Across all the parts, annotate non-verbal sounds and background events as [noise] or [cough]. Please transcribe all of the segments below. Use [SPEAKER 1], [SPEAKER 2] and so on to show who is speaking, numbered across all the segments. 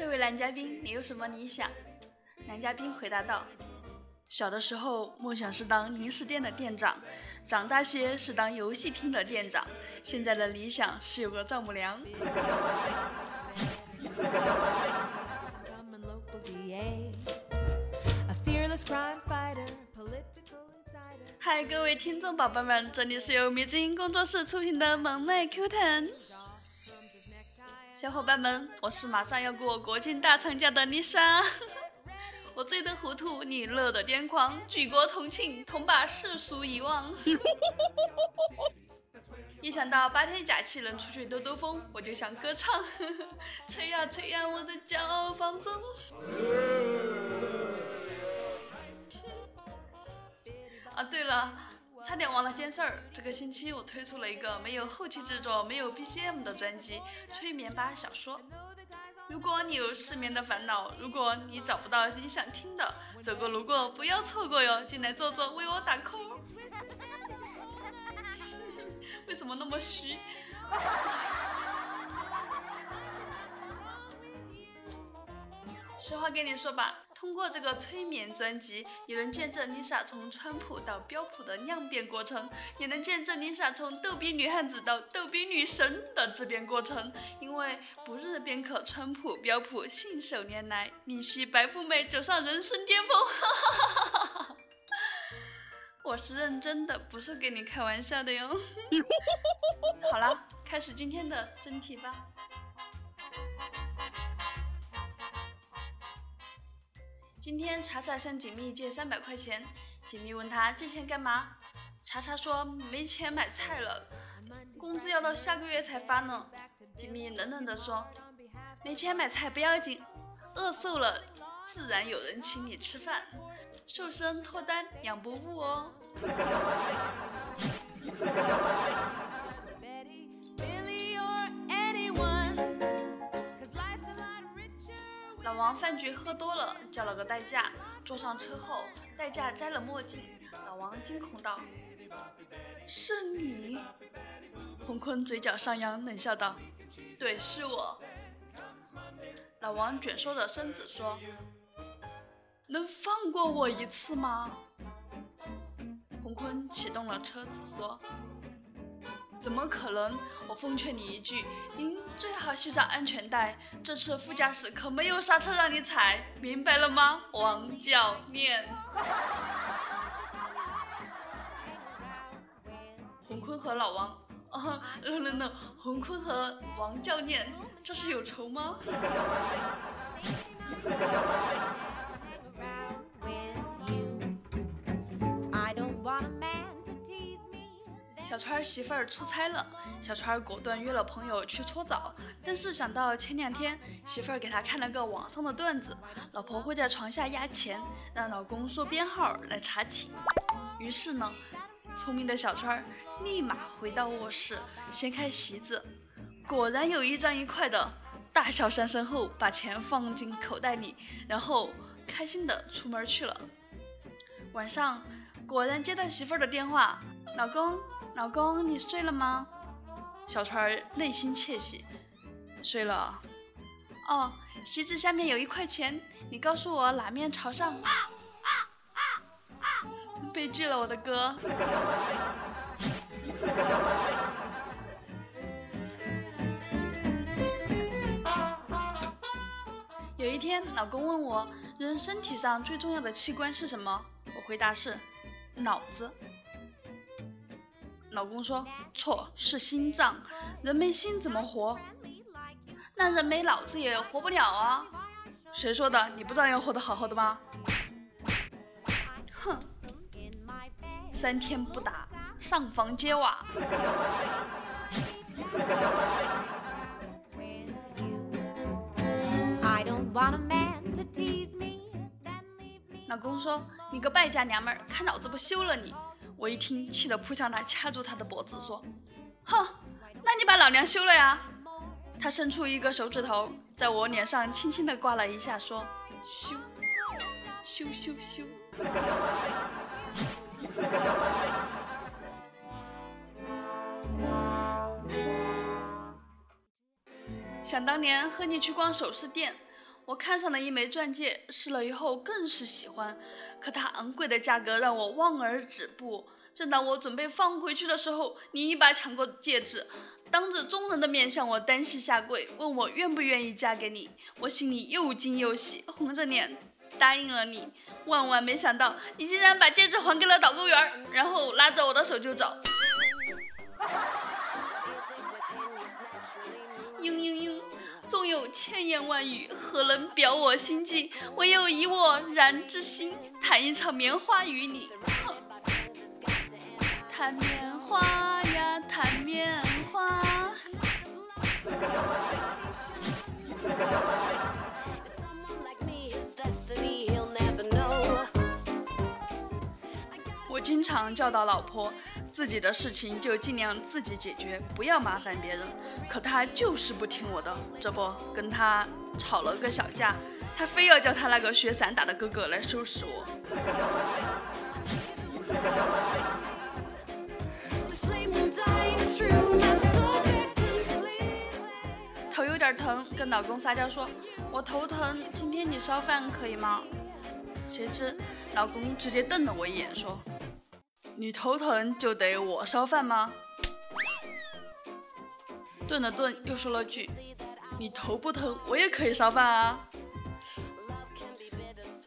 [SPEAKER 1] 这位男嘉宾，你有什么理想？男嘉宾回答道：“小的时候梦想是当零食店的店长，长大些是当游戏厅的店长，现在的理想是有个丈母娘。[laughs] ”嗨，各位听众宝宝们，这里是由迷之音工作室出品的萌妹 Q 弹。小伙伴们，我是马上要过国庆大长假的丽莎。[laughs] 我醉得糊涂，你乐得癫狂，举国同庆，同把世俗遗忘。一想到八天假期能出去兜兜风，我就想歌唱。[laughs] 吹呀吹呀，我的骄傲放纵。啊，对了，差点忘了件事儿。这个星期我推出了一个没有后期制作、没有 BGM 的专辑《催眠吧小说》。如果你有失眠的烦恼，如果你找不到你想听的，走过路过不要错过哟！进来坐坐，为我打 call。[laughs] 为什么那么虚？[laughs] 实话跟你说吧，通过这个催眠专辑，你能见证 Lisa 从川普到标普的量变过程，也能见证 Lisa 从逗比女汉子到逗比女神的质变过程。因为不日便可川普标普信手拈来，逆袭白富美走上人生巅峰。[laughs] 我是认真的，不是跟你开玩笑的哟。好了，开始今天的真题吧。今天查查向锦觅借三百块钱，锦觅问他借钱干嘛？查查说没钱买菜了，工资要到下个月才发呢。锦觅冷冷地说，没钱买菜不要紧，饿瘦了自然有人请你吃饭，瘦身脱单两不误哦。王饭局喝多了，叫了个代驾。坐上车后，代驾摘了墨镜。老王惊恐道：“是你？”洪坤嘴角上扬，冷笑道：“对，是我。”老王卷缩着身子说：“能放过我一次吗？”洪坤启动了车子说。怎么可能？我奉劝你一句，您最好系上安全带。这次副驾驶可没有刹车让你踩，明白了吗，王教练？洪坤和老王，啊，no no no，洪坤和王教练，这是有仇吗？小川媳妇儿出差了，小川果断约了朋友去搓澡，但是想到前两天媳妇儿给他看了个网上的段子，老婆会在床下压钱，让老公说编号来查寝。于是呢，聪明的小川立马回到卧室，掀开席子，果然有一张一块的，大笑三声后把钱放进口袋里，然后开心的出门去了。晚上果然接到媳妇儿的电话，老公。老公，你睡了吗？小川内心窃喜，睡了。哦，席子下面有一块钱，你告诉我哪面朝上？[laughs] 悲剧了，我的哥。有一天，老公问我，人身体上最重要的器官是什么？我回答是脑子。老公说错是心脏，人没心怎么活？那人没脑子也活不了啊！谁说的？你不照样活得好好的吗？哼！三天不打，上房揭瓦。老公说你个败家娘们儿，看老子不休了你！我一听，气得扑向他，掐住他的脖子说：“哼，那你把老娘休了呀！”他伸出一个手指头，在我脸上轻轻地刮了一下，说：“休，休休休。”想当年和你去逛首饰店，我看上了一枚钻戒，试了以后更是喜欢，可它昂贵的价格让我望而止步。正当我准备放回去的时候，你一把抢过戒指，当着众人的面向我单膝下跪，问我愿不愿意嫁给你。我心里又惊又喜，红着脸答应了你。万万没想到，你竟然把戒指还给了导购员，然后拉着我的手就走。嘤嘤嘤。纵有千言万语，何能表我心迹？唯有以我然之心，弹一场棉花与你。弹棉花呀，弹棉花。[laughs] 我经常教导老婆。自己的事情就尽量自己解决，不要麻烦别人。可他就是不听我的，这不跟他吵了个小架，他非要叫他那个学散打的哥哥来收拾我。头有点疼，跟老公撒娇说：“我头疼，今天你烧饭可以吗？”谁知老公直接瞪了我一眼说。你头疼就得我烧饭吗？顿了顿，又说了句：“你头不疼，我也可以烧饭啊。”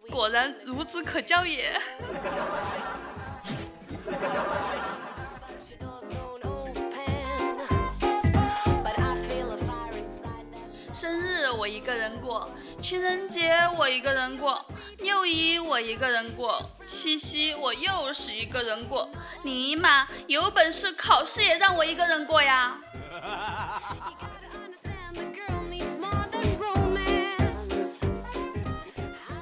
[SPEAKER 1] 果然孺子可教也。[laughs] 生日我一个人过，情人节我一个人过。六一我一个人过，七夕我又是一个人过。尼玛，有本事考试也让我一个人过呀！[laughs]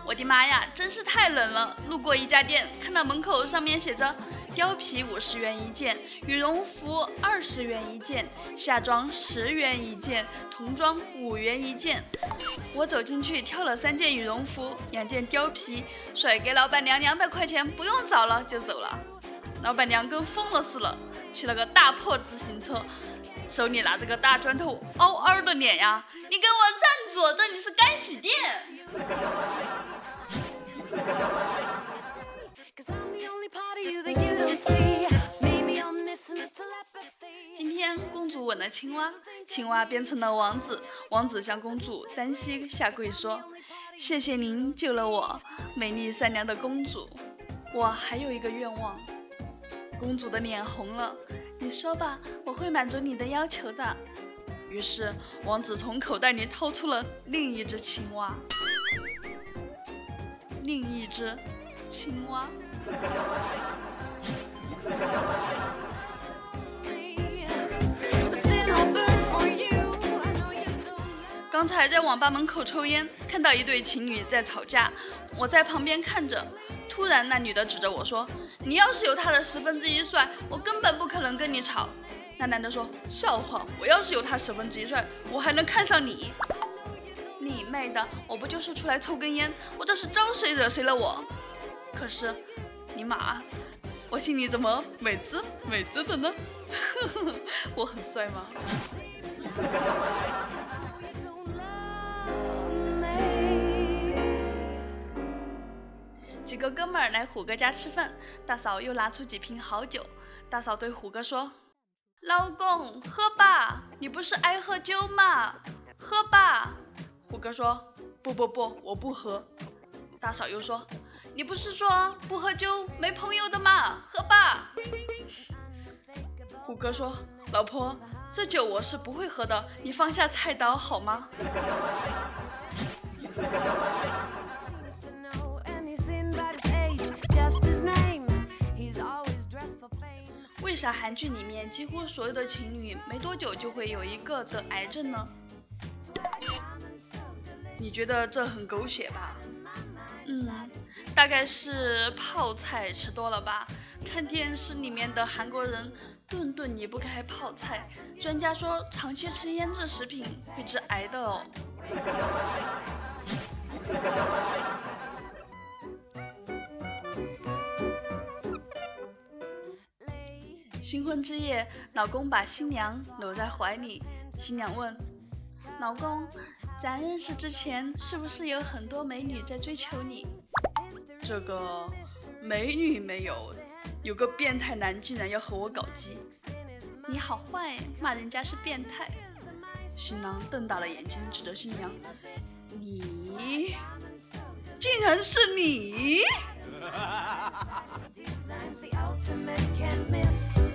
[SPEAKER 1] 我的妈呀，真是太冷了！路过一家店，看到门口上面写着。貂皮五十元一件，羽绒服二十元一件，夏装十元一件，童装五元一件。我走进去挑了三件羽绒服，两件貂皮，甩给老板娘两百块钱，不用找了就走了。老板娘跟疯了似的，骑了个大破自行车，手里拿着个大砖头，嗷嗷的脸呀！你给我站住，这里是干洗店。公主吻了青蛙，青蛙变成了王子，王子向公主单膝下跪说：“谢谢您救了我，美丽善良的公主。我还有一个愿望。”公主的脸红了，你说吧，我会满足你的要求的。于是王子从口袋里掏出了另一只青蛙，另一只青蛙。刚才在网吧门口抽烟，看到一对情侣在吵架，我在旁边看着。突然，那女的指着我说：“你要是有他的十分之一帅，我根本不可能跟你吵。”那男的说：“笑话，我要是有他十分之一帅，我还能看上你？你妹的，我不就是出来抽根烟，我这是招谁惹谁了我？可是，尼玛！”我心里怎么美滋美滋的呢？[laughs] 我很帅吗？几个哥们儿来虎哥家吃饭，大嫂又拿出几瓶好酒。大嫂对虎哥说：“老公，喝吧，你不是爱喝酒吗？喝吧。”虎哥说：“不不不，我不喝。”大嫂又说。你不是说不喝酒没朋友的吗？喝吧。虎哥说：“老婆，这酒我是不会喝的，你放下菜刀好吗？”为啥韩剧里面几乎所有的情侣没多久就会有一个得癌症呢？你觉得这很狗血吧？嗯。大概是泡菜吃多了吧？看电视里面的韩国人顿顿离不开泡菜。专家说，长期吃腌制食品会致癌的哦。新婚之夜，老公把新娘搂在怀里，新娘问：“老公。”咱认识之前是不是有很多美女在追求你？
[SPEAKER 2] 这个美女没有，有个变态男竟然要和我搞基。
[SPEAKER 1] 你好坏，骂人家是变态。
[SPEAKER 2] 新郎瞪大了眼睛，指着新娘：“你，竟然是你！” [laughs]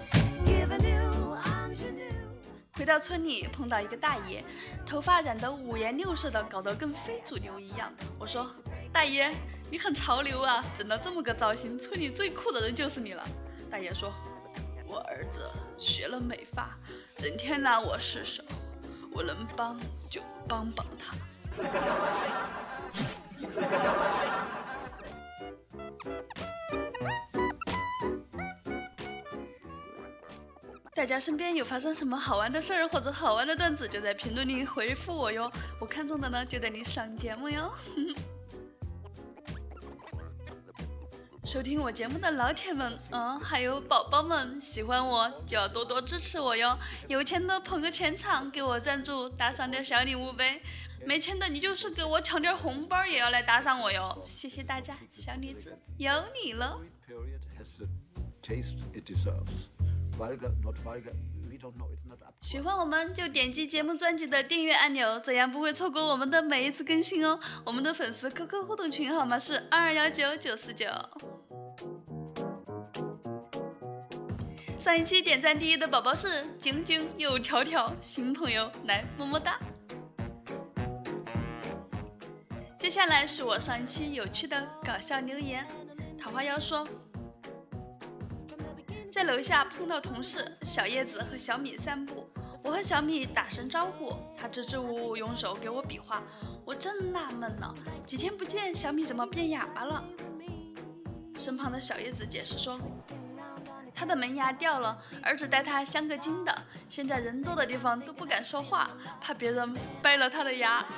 [SPEAKER 1] 回到村里，碰到一个大爷，头发染得五颜六色的，搞得跟非主流一样。我说：“大爷，你很潮流啊，整了这么个造型，村里最酷的人就是你了。”
[SPEAKER 2] 大爷说：“我儿子学了美发，整天拿我试手，我能帮就帮帮他。”
[SPEAKER 1] 大家身边有发生什么好玩的事儿或者好玩的段子，就在评论里回复我哟。我看中的呢，就带你上节目哟。收听我节目的老铁们，嗯，还有宝宝们，喜欢我就要多多支持我哟。有钱的捧个钱场给我赞助，打赏点小礼物呗。没钱的你就是给我抢点红包，也要来打赏我哟。谢谢大家，小女子有你了。喜欢我们就点击节目专辑的订阅按钮，这样不会错过我们的每一次更新哦。我们的粉丝 QQ 互动群号码是二二幺九九四九。上一期点赞第一的宝宝是晶晶又条条，新朋友来么么哒。接下来是我上一期有趣的搞笑留言，桃花妖说。在楼下碰到同事小叶子和小米散步，我和小米打声招呼，他支支吾吾用手给我比划，我正纳闷呢，几天不见，小米怎么变哑巴了？身旁的小叶子解释说，他的门牙掉了，儿子带他镶个金的，现在人多的地方都不敢说话，怕别人掰了他的牙。[laughs]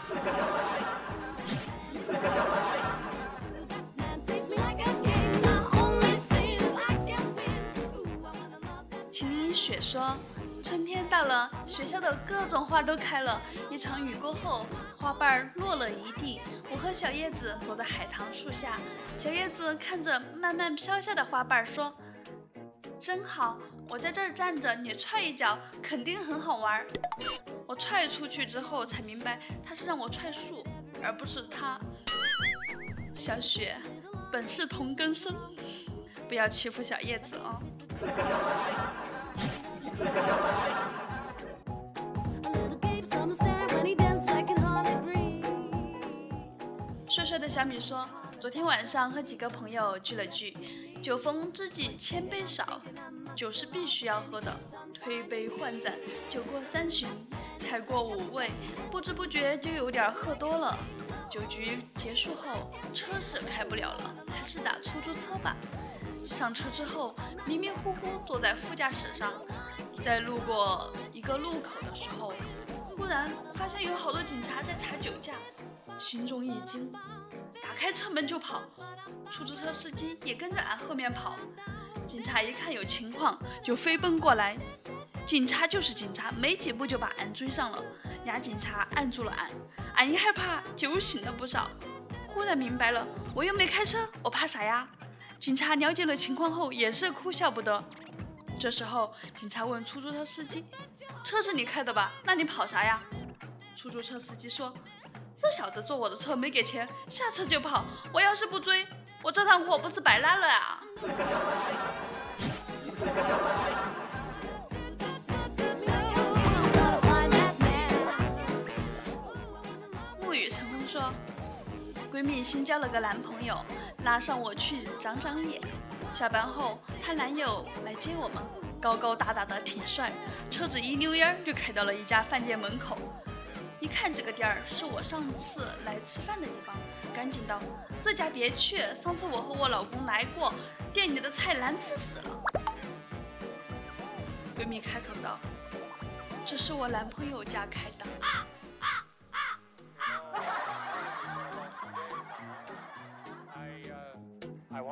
[SPEAKER 1] 雪说：“春天到了，学校的各种花都开了。一场雨过后，花瓣落了一地。我和小叶子坐在海棠树下，小叶子看着慢慢飘下的花瓣说：‘真好，我在这儿站着，你踹一脚，肯定很好玩。’我踹出去之后才明白，他是让我踹树，而不是他。小雪，本是同根生，不要欺负小叶子哦。” [laughs] 帅帅的小米说：“昨天晚上和几个朋友聚了聚，酒逢知己千杯少，酒是必须要喝的。推杯换盏，酒过三巡，菜过五味，不知不觉就有点喝多了。酒局结束后，车是开不了了，还是打出租车吧。上车之后，迷迷糊糊坐在副驾驶上。”在路过一个路口的时候，忽然发现有好多警察在查酒驾，心中一惊，打开车门就跑。出租车司机也跟着俺后面跑。警察一看有情况，就飞奔过来。警察就是警察，没几步就把俺追上了。俩警察按住了俺，俺一害怕，酒醒了不少。忽然明白了，我又没开车，我怕啥呀？警察了解了情况后，也是哭笑不得。这时候，警察问出租车司机：“车是你开的吧？那你跑啥呀？”出租车司机说：“这小子坐我的车没给钱，下车就跑。我要是不追，我这趟货不是白拉了啊？” [laughs] 沐雨成风说：“闺蜜新交了个男朋友，拉上我去长长眼。”下班后，她男友来接我们，高高大大的，挺帅。车子一溜烟就开到了一家饭店门口。一看这个店儿是我上次来吃饭的地方，赶紧道：“这家别去，上次我和我老公来过，店里的菜难吃死了。”闺蜜开口道：“这是我男朋友家开的。”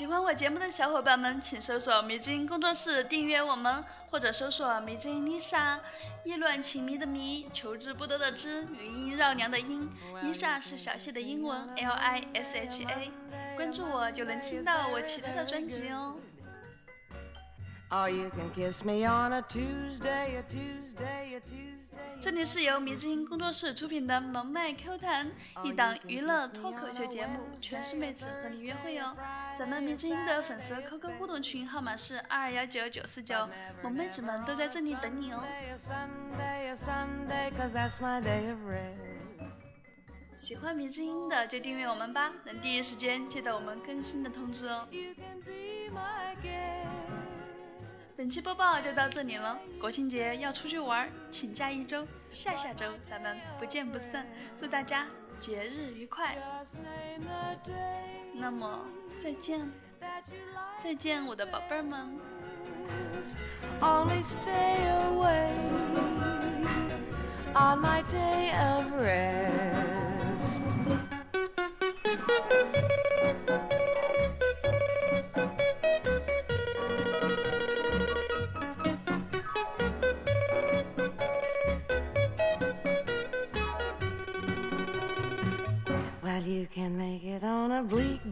[SPEAKER 3] 喜欢我节目的小伙伴们，请搜索“迷津工作室”订阅我们，或者搜索“迷津 Lisa”。意乱情迷的迷，求之不得的知，余音绕梁的音。Lisa 是小谢的英文 L I S H A。关注我就能听到我其他的专辑哦。这里是由迷之音工作室出品的萌妹 Q 弹，一档娱乐脱口秀节目，全是妹子和你约会哦。咱们迷之音的粉丝 QQ 互动群号码是二二幺九九四九，萌妹子们都在这里等你哦。喜欢迷之音的就订阅我们吧，能第一时间接到我们更新的通知哦。本期播报就到这里了，国庆节要出去玩，请假一周，下下周咱们不见不散。祝大家节日愉快！那么再见，再见，我的宝贝儿们。you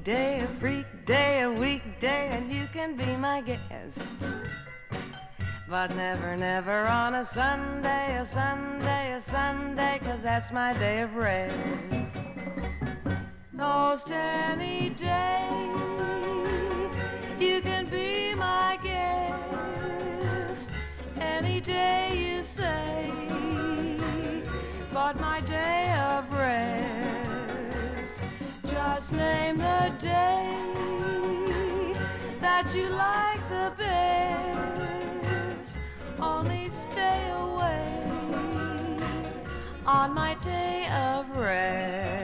[SPEAKER 3] day, a freak day, a weekday, and you can be my guest. But never, never on a Sunday, a Sunday, a Sunday, cause that's my day of rest. Most any day, you can be my guest. Any day you say, but my Just name the day that you like the best. Only stay away on my day of rest.